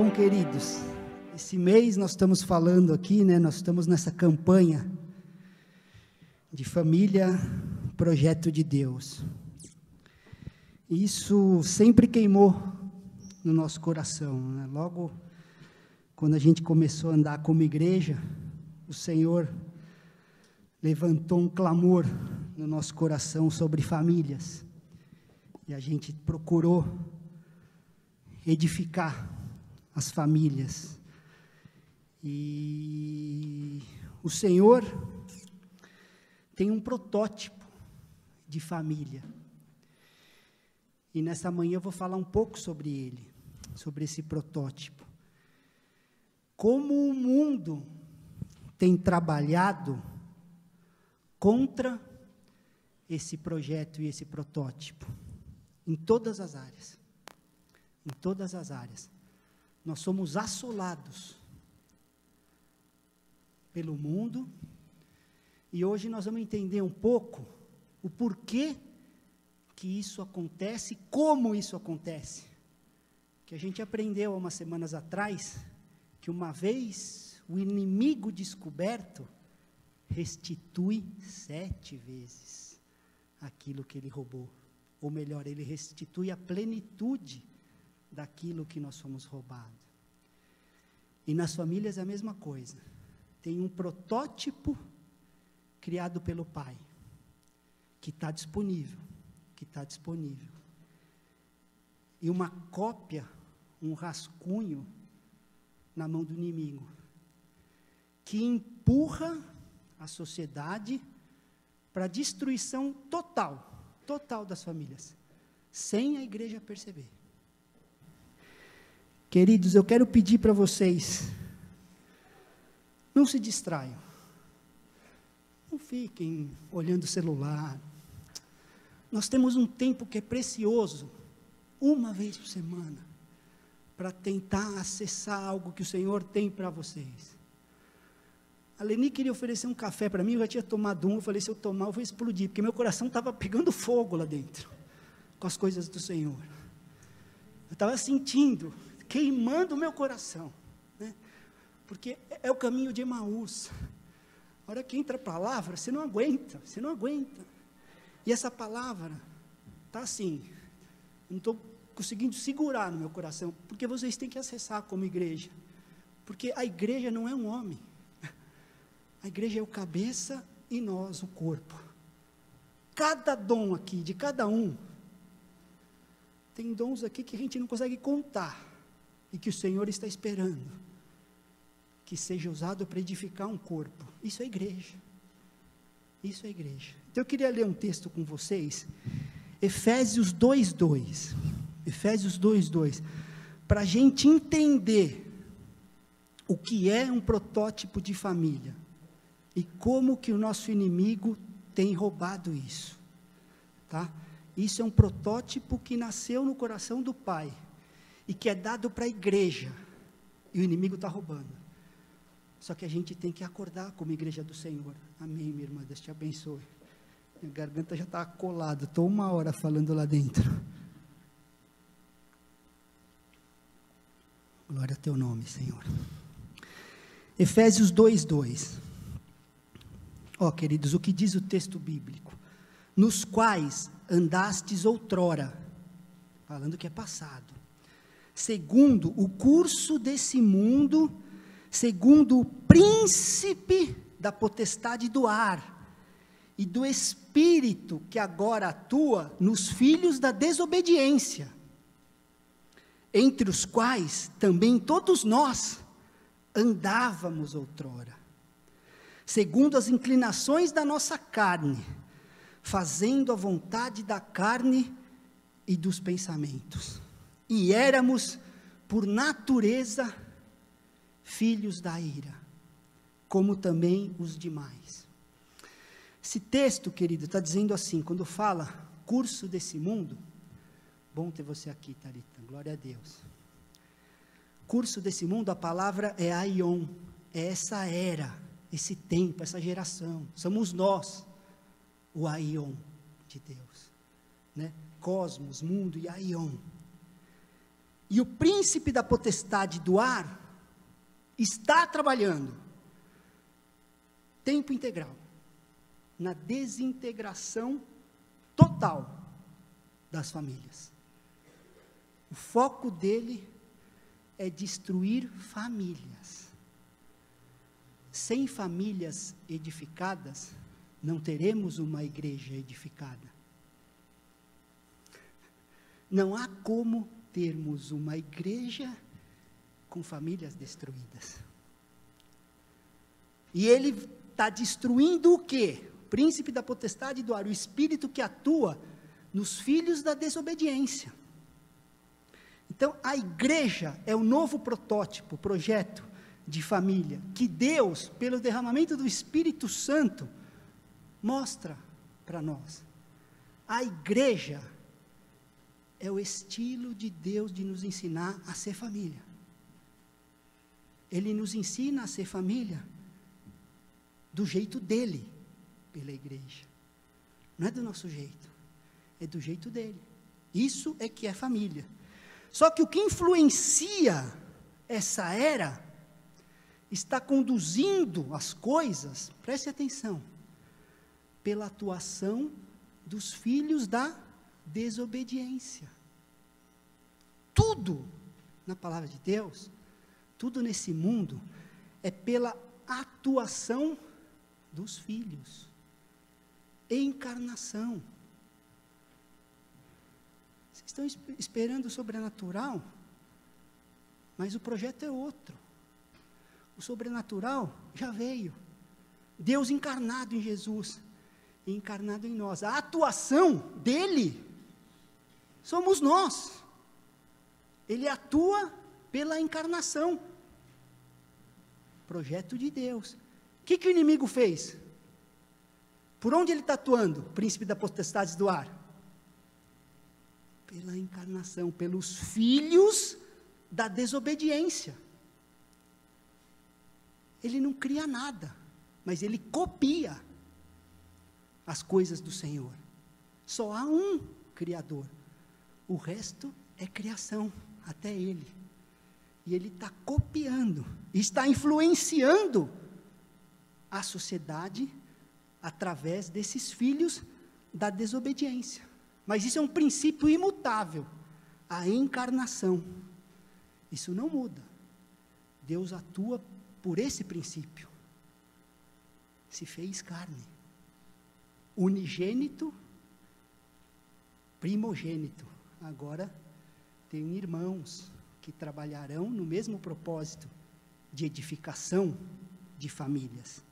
Bom, queridos, esse mês nós estamos falando aqui, né? Nós estamos nessa campanha de família, projeto de Deus. Isso sempre queimou no nosso coração. Né? Logo quando a gente começou a andar como igreja, o Senhor levantou um clamor no nosso coração sobre famílias. E a gente procurou edificar as famílias. E o Senhor tem um protótipo de família. E nessa manhã eu vou falar um pouco sobre ele, sobre esse protótipo. Como o mundo tem trabalhado contra esse projeto e esse protótipo, em todas as áreas. Em todas as áreas. Nós somos assolados pelo mundo, e hoje nós vamos entender um pouco o porquê que isso acontece, como isso acontece. Que a gente aprendeu há umas semanas atrás, que uma vez o inimigo descoberto, restitui sete vezes aquilo que ele roubou. Ou melhor, ele restitui a plenitude daquilo que nós fomos roubados. E nas famílias é a mesma coisa. Tem um protótipo criado pelo pai, que está disponível, que está disponível. E uma cópia, um rascunho na mão do inimigo, que empurra a sociedade para a destruição total, total das famílias, sem a igreja perceber. Queridos, eu quero pedir para vocês, não se distraiam, não fiquem olhando o celular. Nós temos um tempo que é precioso, uma vez por semana, para tentar acessar algo que o Senhor tem para vocês. A Leni queria oferecer um café para mim, eu já tinha tomado um, eu falei, se eu tomar, eu vou explodir, porque meu coração estava pegando fogo lá dentro, com as coisas do Senhor. Eu estava sentindo, queimando o meu coração, né? porque é o caminho de Emaús. A hora que entra a palavra, você não aguenta, você não aguenta. E essa palavra está assim, não estou conseguindo segurar no meu coração, porque vocês têm que acessar como igreja. Porque a igreja não é um homem. A igreja é o cabeça e nós o corpo. Cada dom aqui, de cada um, tem dons aqui que a gente não consegue contar e que o Senhor está esperando que seja usado para edificar um corpo. Isso é igreja. Isso é igreja. Então eu queria ler um texto com vocês, Efésios 2:2. Efésios 2:2, para a gente entender o que é um protótipo de família e como que o nosso inimigo tem roubado isso, tá? Isso é um protótipo que nasceu no coração do Pai e que é dado para a igreja e o inimigo está roubando. Só que a gente tem que acordar como igreja do Senhor. Amém, minha irmã. Deus te abençoe. Minha garganta já está colada. Estou uma hora falando lá dentro. Glória a teu nome, Senhor. Efésios 2, 2. Ó, oh, queridos, o que diz o texto bíblico? Nos quais andastes outrora, falando que é passado, segundo o curso desse mundo, segundo o príncipe da potestade do ar e do espírito que agora atua nos filhos da desobediência, entre os quais também todos nós andávamos outrora segundo as inclinações da nossa carne, fazendo a vontade da carne e dos pensamentos. E éramos, por natureza, filhos da ira, como também os demais. Esse texto, querido, está dizendo assim, quando fala curso desse mundo, bom ter você aqui, Tarita, glória a Deus. Curso desse mundo, a palavra é aion, é essa era esse tempo, essa geração. Somos nós, o Aion de Deus. Né? Cosmos, mundo e Aion. E o príncipe da potestade do ar está trabalhando tempo integral na desintegração total das famílias. O foco dele é destruir famílias. Sem famílias edificadas, não teremos uma igreja edificada. Não há como termos uma igreja com famílias destruídas. E ele está destruindo o quê? O príncipe da potestade do ar, o espírito que atua nos filhos da desobediência. Então, a igreja é o novo protótipo, projeto de família, que Deus, pelo derramamento do Espírito Santo, mostra para nós. A igreja é o estilo de Deus de nos ensinar a ser família. Ele nos ensina a ser família do jeito dele, pela igreja. Não é do nosso jeito, é do jeito dele. Isso é que é família. Só que o que influencia essa era está conduzindo as coisas, preste atenção, pela atuação dos filhos da desobediência. Tudo na palavra de Deus, tudo nesse mundo, é pela atuação dos filhos. Encarnação. Vocês estão esperando o sobrenatural, mas o projeto é outro. O sobrenatural já veio. Deus encarnado em Jesus, encarnado em nós. A atuação dele somos nós. Ele atua pela encarnação. Projeto de Deus. O que, que o inimigo fez? Por onde ele está atuando, príncipe da potestade do ar? Pela encarnação, pelos filhos da desobediência. Ele não cria nada, mas ele copia as coisas do Senhor. Só há um Criador, o resto é criação, até Ele. E Ele está copiando, está influenciando a sociedade através desses filhos da desobediência. Mas isso é um princípio imutável a encarnação. Isso não muda. Deus atua por esse princípio. Se fez carne. Unigênito, primogênito agora tenho irmãos que trabalharão no mesmo propósito de edificação de famílias.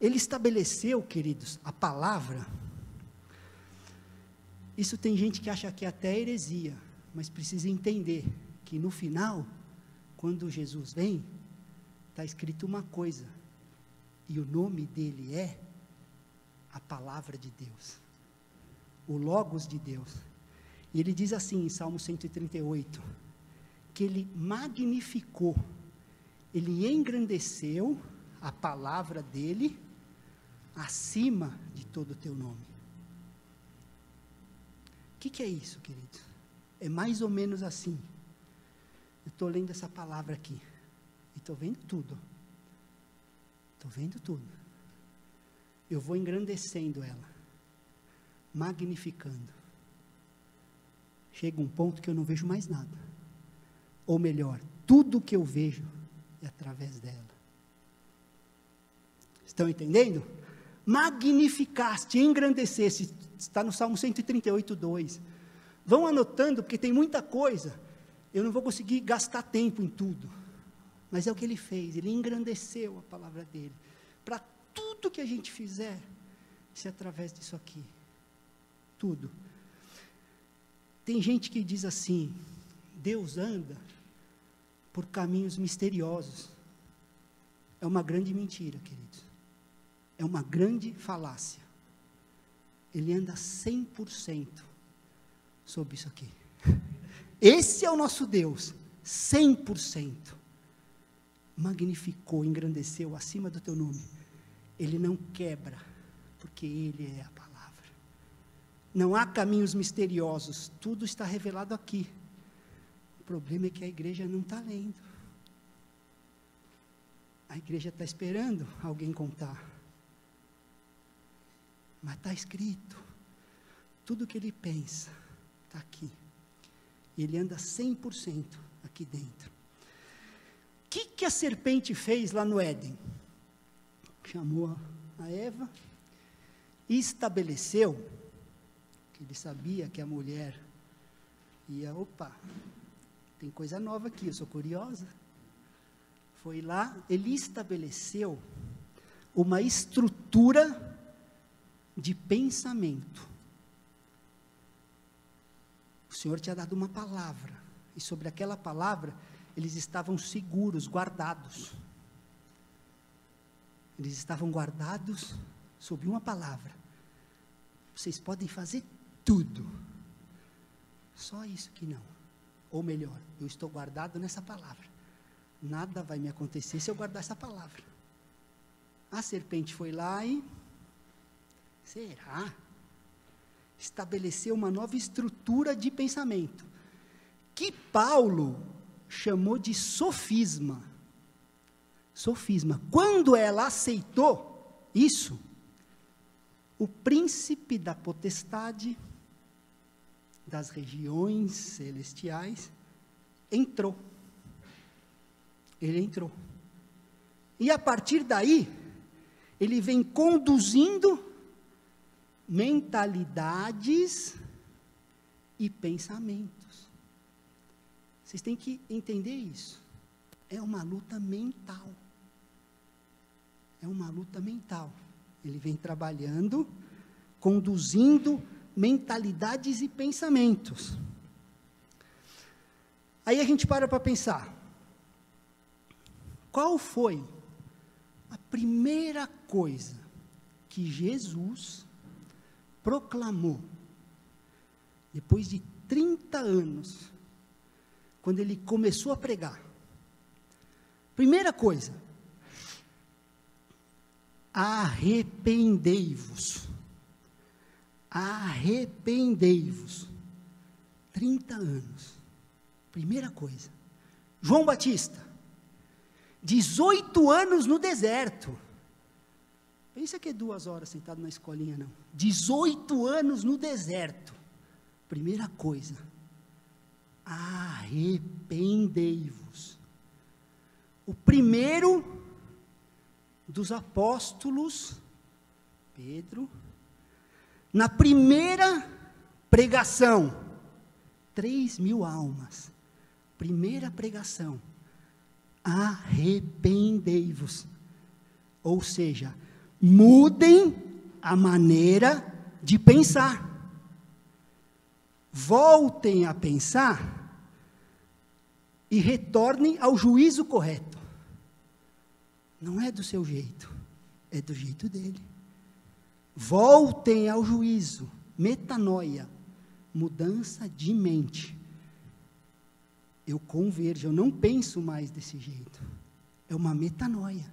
Ele estabeleceu, queridos, a palavra. Isso tem gente que acha que é até heresia, mas precisa entender que no final, quando Jesus vem, está escrito uma coisa, e o nome dele é a palavra de Deus, o Logos de Deus. E ele diz assim em Salmo 138, que ele magnificou, ele engrandeceu a palavra dele acima de todo o teu nome. O que, que é isso, querido? É mais ou menos assim. Eu estou lendo essa palavra aqui e estou vendo tudo. Estou vendo tudo. Eu vou engrandecendo ela, magnificando chega um ponto que eu não vejo mais nada. Ou melhor, tudo que eu vejo é através dela. Estão entendendo? Magnificaste, engrandeceste, está no Salmo 138, 2. Vão anotando, porque tem muita coisa. Eu não vou conseguir gastar tempo em tudo. Mas é o que ele fez, ele engrandeceu a palavra dele. Para tudo que a gente fizer, se através disso aqui. Tudo. Tem gente que diz assim: Deus anda por caminhos misteriosos. É uma grande mentira, queridos. É uma grande falácia. Ele anda 100% sobre isso aqui. Esse é o nosso Deus, 100%. Magnificou, engrandeceu acima do teu nome. Ele não quebra, porque Ele é a palavra. Não há caminhos misteriosos, tudo está revelado aqui. problema é que a igreja não está lendo. A igreja está esperando alguém contar. Mas está escrito. Tudo que ele pensa está aqui. Ele anda 100% aqui dentro. O que, que a serpente fez lá no Éden? Chamou a Eva e estabeleceu ele sabia que a mulher ia, opa, tem coisa nova aqui, eu sou curiosa. Foi lá, ele estabeleceu uma estrutura de pensamento. O Senhor tinha dado uma palavra, e sobre aquela palavra eles estavam seguros, guardados. Eles estavam guardados sob uma palavra. Vocês podem fazer tudo, só isso que não. Ou melhor, eu estou guardado nessa palavra. Nada vai me acontecer se eu guardar essa palavra. A serpente foi lá e. Será? Estabeleceu uma nova estrutura de pensamento. Que Paulo chamou de sofisma. Sofisma. Quando ela aceitou isso, o príncipe da potestade das regiões celestiais entrou. Ele entrou. E a partir daí, ele vem conduzindo mentalidades e pensamentos. Vocês têm que entender isso. É uma luta mental. É uma luta mental. Ele vem trabalhando, conduzindo mentalidades e pensamentos. Aí a gente para para pensar. Qual foi a primeira coisa que Jesus proclamou depois de 30 anos quando ele começou a pregar. Primeira coisa, arrependei-vos. Arrependei-vos. 30 anos. Primeira coisa. João Batista, 18 anos no deserto. Pensa que é duas horas sentado na escolinha, não. 18 anos no deserto. Primeira coisa, arrependei-vos. O primeiro dos apóstolos, Pedro, na primeira pregação, três mil almas, primeira pregação, arrependei-vos. Ou seja, mudem a maneira de pensar. Voltem a pensar e retornem ao juízo correto. Não é do seu jeito, é do jeito dele. Voltem ao juízo, metanoia, mudança de mente. Eu converjo, eu não penso mais desse jeito. É uma metanoia.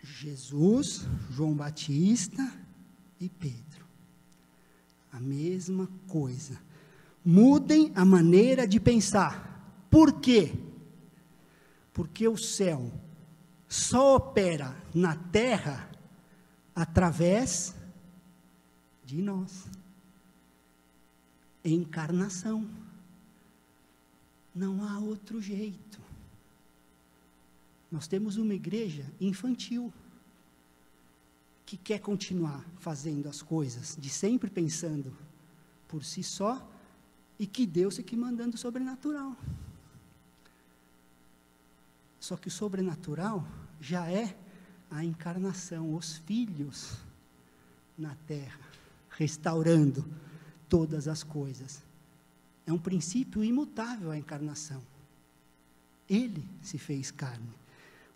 Jesus, João Batista e Pedro. A mesma coisa. Mudem a maneira de pensar. Por quê? Porque o céu só opera na terra através de nós. Encarnação. Não há outro jeito. Nós temos uma igreja infantil que quer continuar fazendo as coisas, de sempre pensando por si só, e que Deus é que mandando o sobrenatural. Só que o sobrenatural já é a encarnação, os filhos na terra, restaurando todas as coisas. É um princípio imutável a encarnação. Ele se fez carne.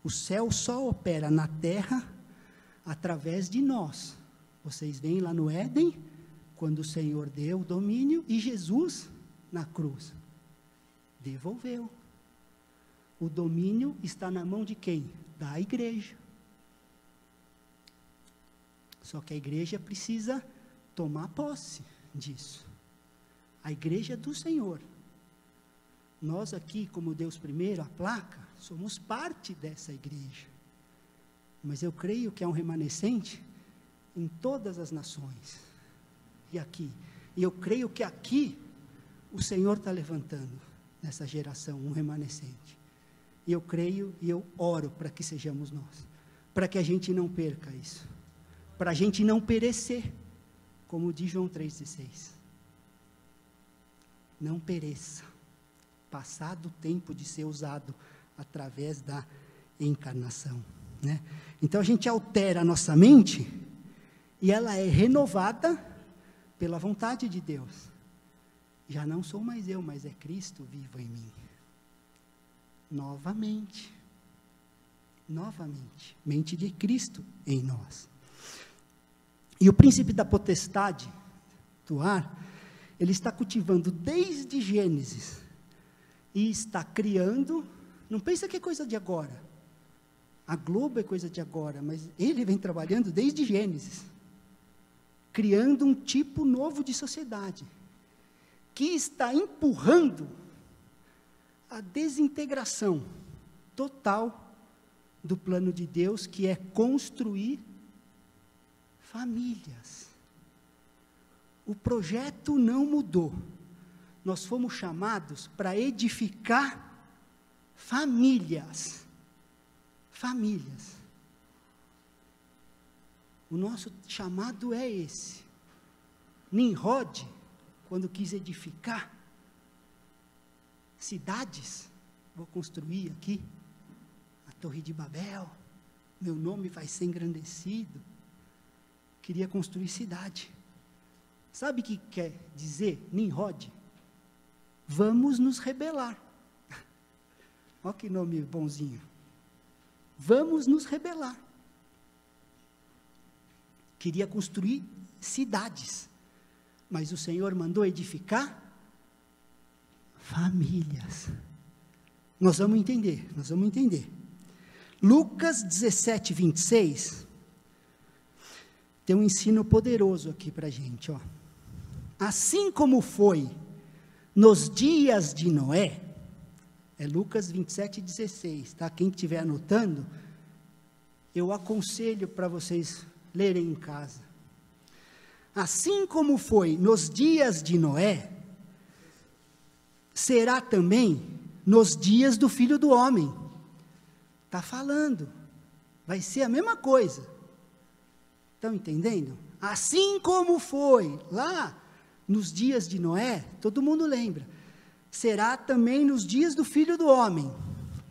O céu só opera na terra através de nós. Vocês veem lá no Éden, quando o Senhor deu o domínio, e Jesus na cruz devolveu o domínio está na mão de quem? Da igreja. Só que a igreja precisa tomar posse disso. A igreja do Senhor. Nós aqui, como Deus primeiro, a placa, somos parte dessa igreja. Mas eu creio que é um remanescente em todas as nações. E aqui. E eu creio que aqui o Senhor está levantando nessa geração um remanescente. E eu creio e eu oro para que sejamos nós. Para que a gente não perca isso. Para a gente não perecer. Como diz João 3,16. Não pereça. Passado o tempo de ser usado através da encarnação. Né? Então a gente altera a nossa mente e ela é renovada pela vontade de Deus. Já não sou mais eu, mas é Cristo vivo em mim. Novamente. Novamente. Mente de Cristo em nós. E o príncipe da potestade do ar, ele está cultivando desde Gênesis e está criando. Não pensa que é coisa de agora. A Globo é coisa de agora, mas ele vem trabalhando desde Gênesis criando um tipo novo de sociedade, que está empurrando a desintegração total do plano de Deus, que é construir famílias. O projeto não mudou. Nós fomos chamados para edificar famílias. Famílias. O nosso chamado é esse. Nimrod, quando quis edificar cidades, vou construir aqui a Torre de Babel, meu nome vai ser engrandecido. Queria construir cidade. Sabe o que quer dizer Nimrod? Vamos nos rebelar. Olha que nome bonzinho. Vamos nos rebelar queria construir cidades, mas o Senhor mandou edificar famílias. Nós vamos entender, nós vamos entender. Lucas 17, 26, tem um ensino poderoso aqui para a gente, ó. Assim como foi nos dias de Noé, é Lucas 27, 16, tá? Quem estiver anotando, eu aconselho para vocês lerem em casa. Assim como foi nos dias de Noé, será também nos dias do filho do homem. Está falando, vai ser a mesma coisa. Estão entendendo? Assim como foi lá nos dias de Noé, todo mundo lembra, será também nos dias do filho do homem.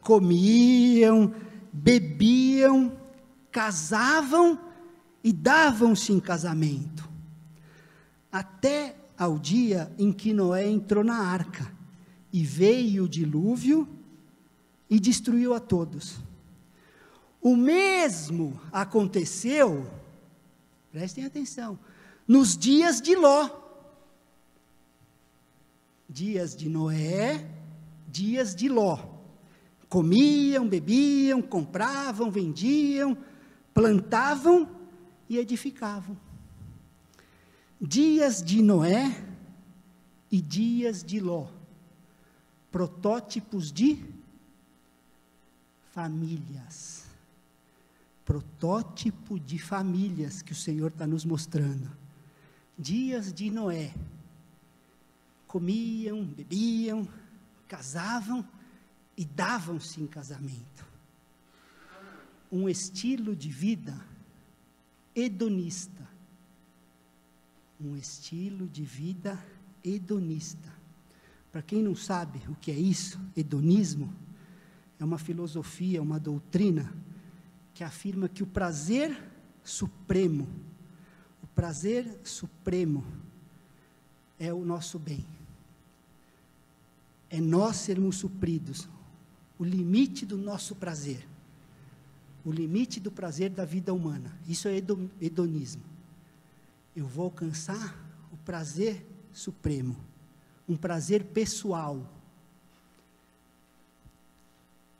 Comiam, bebiam, casavam e davam-se em casamento, até ao dia em que Noé entrou na arca, e veio o dilúvio e destruiu a todos. O mesmo aconteceu, prestem atenção, nos dias de Ló. Dias de Noé, dias de Ló. Comiam, bebiam, compravam, vendiam, plantavam e edificavam. Dias de Noé e dias de Ló, protótipos de famílias. Protótipo de famílias que o Senhor está nos mostrando. Dias de Noé. Comiam, bebiam, casavam e davam-se em casamento. Um estilo de vida hedonista. Um estilo de vida hedonista. Para quem não sabe o que é isso, hedonismo, é uma filosofia, uma doutrina que afirma que o prazer supremo, o prazer supremo é o nosso bem. É nós sermos supridos, o limite do nosso prazer o limite do prazer da vida humana. Isso é hedonismo. Eu vou alcançar o prazer supremo, um prazer pessoal.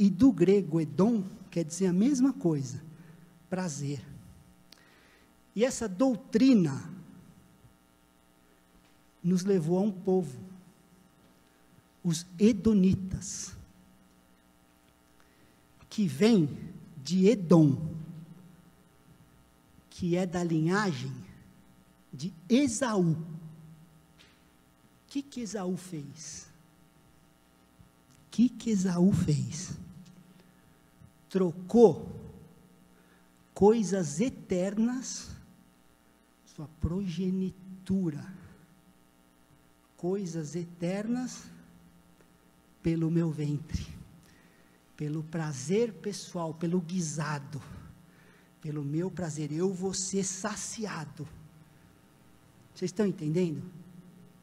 E do grego edom quer dizer a mesma coisa, prazer. E essa doutrina nos levou a um povo, os Edonitas, que vem de Edom, que é da linhagem de Esaú. O que, que Esaú fez? O que, que Esaú fez? Trocou coisas eternas, sua progenitura, coisas eternas, pelo meu ventre, pelo prazer pessoal, pelo guisado, pelo meu prazer. Eu vou ser saciado. Vocês estão entendendo?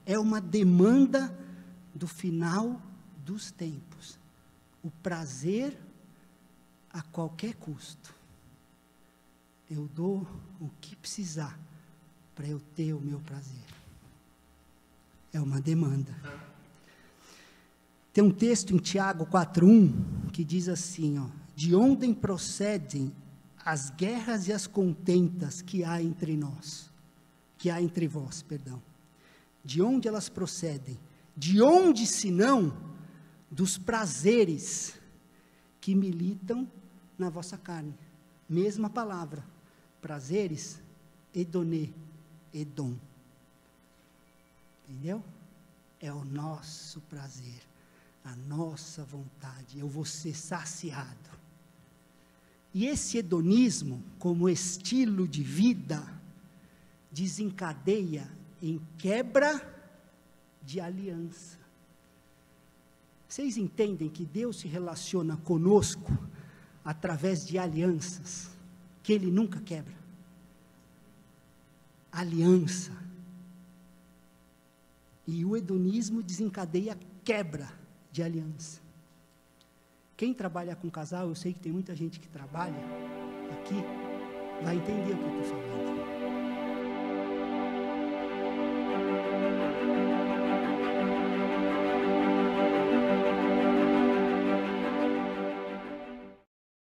É uma demanda do final dos tempos. O prazer a qualquer custo. Eu dou o que precisar para eu ter o meu prazer. É uma demanda. Tem um texto em Tiago 4:1 que diz assim, ó: De onde procedem as guerras e as contentas que há entre nós, que há entre vós, perdão. De onde elas procedem? De onde senão dos prazeres que militam na vossa carne? Mesma palavra. Prazeres, edonê, edom. Entendeu? É o nosso prazer, a nossa vontade. Eu vou ser saciado. E esse hedonismo, como estilo de vida, desencadeia em quebra de aliança. Vocês entendem que Deus se relaciona conosco através de alianças que Ele nunca quebra? Aliança. E o hedonismo desencadeia quebra de aliança. Quem trabalha com casal, eu sei que tem muita gente que trabalha aqui, vai entender o que eu estou falando.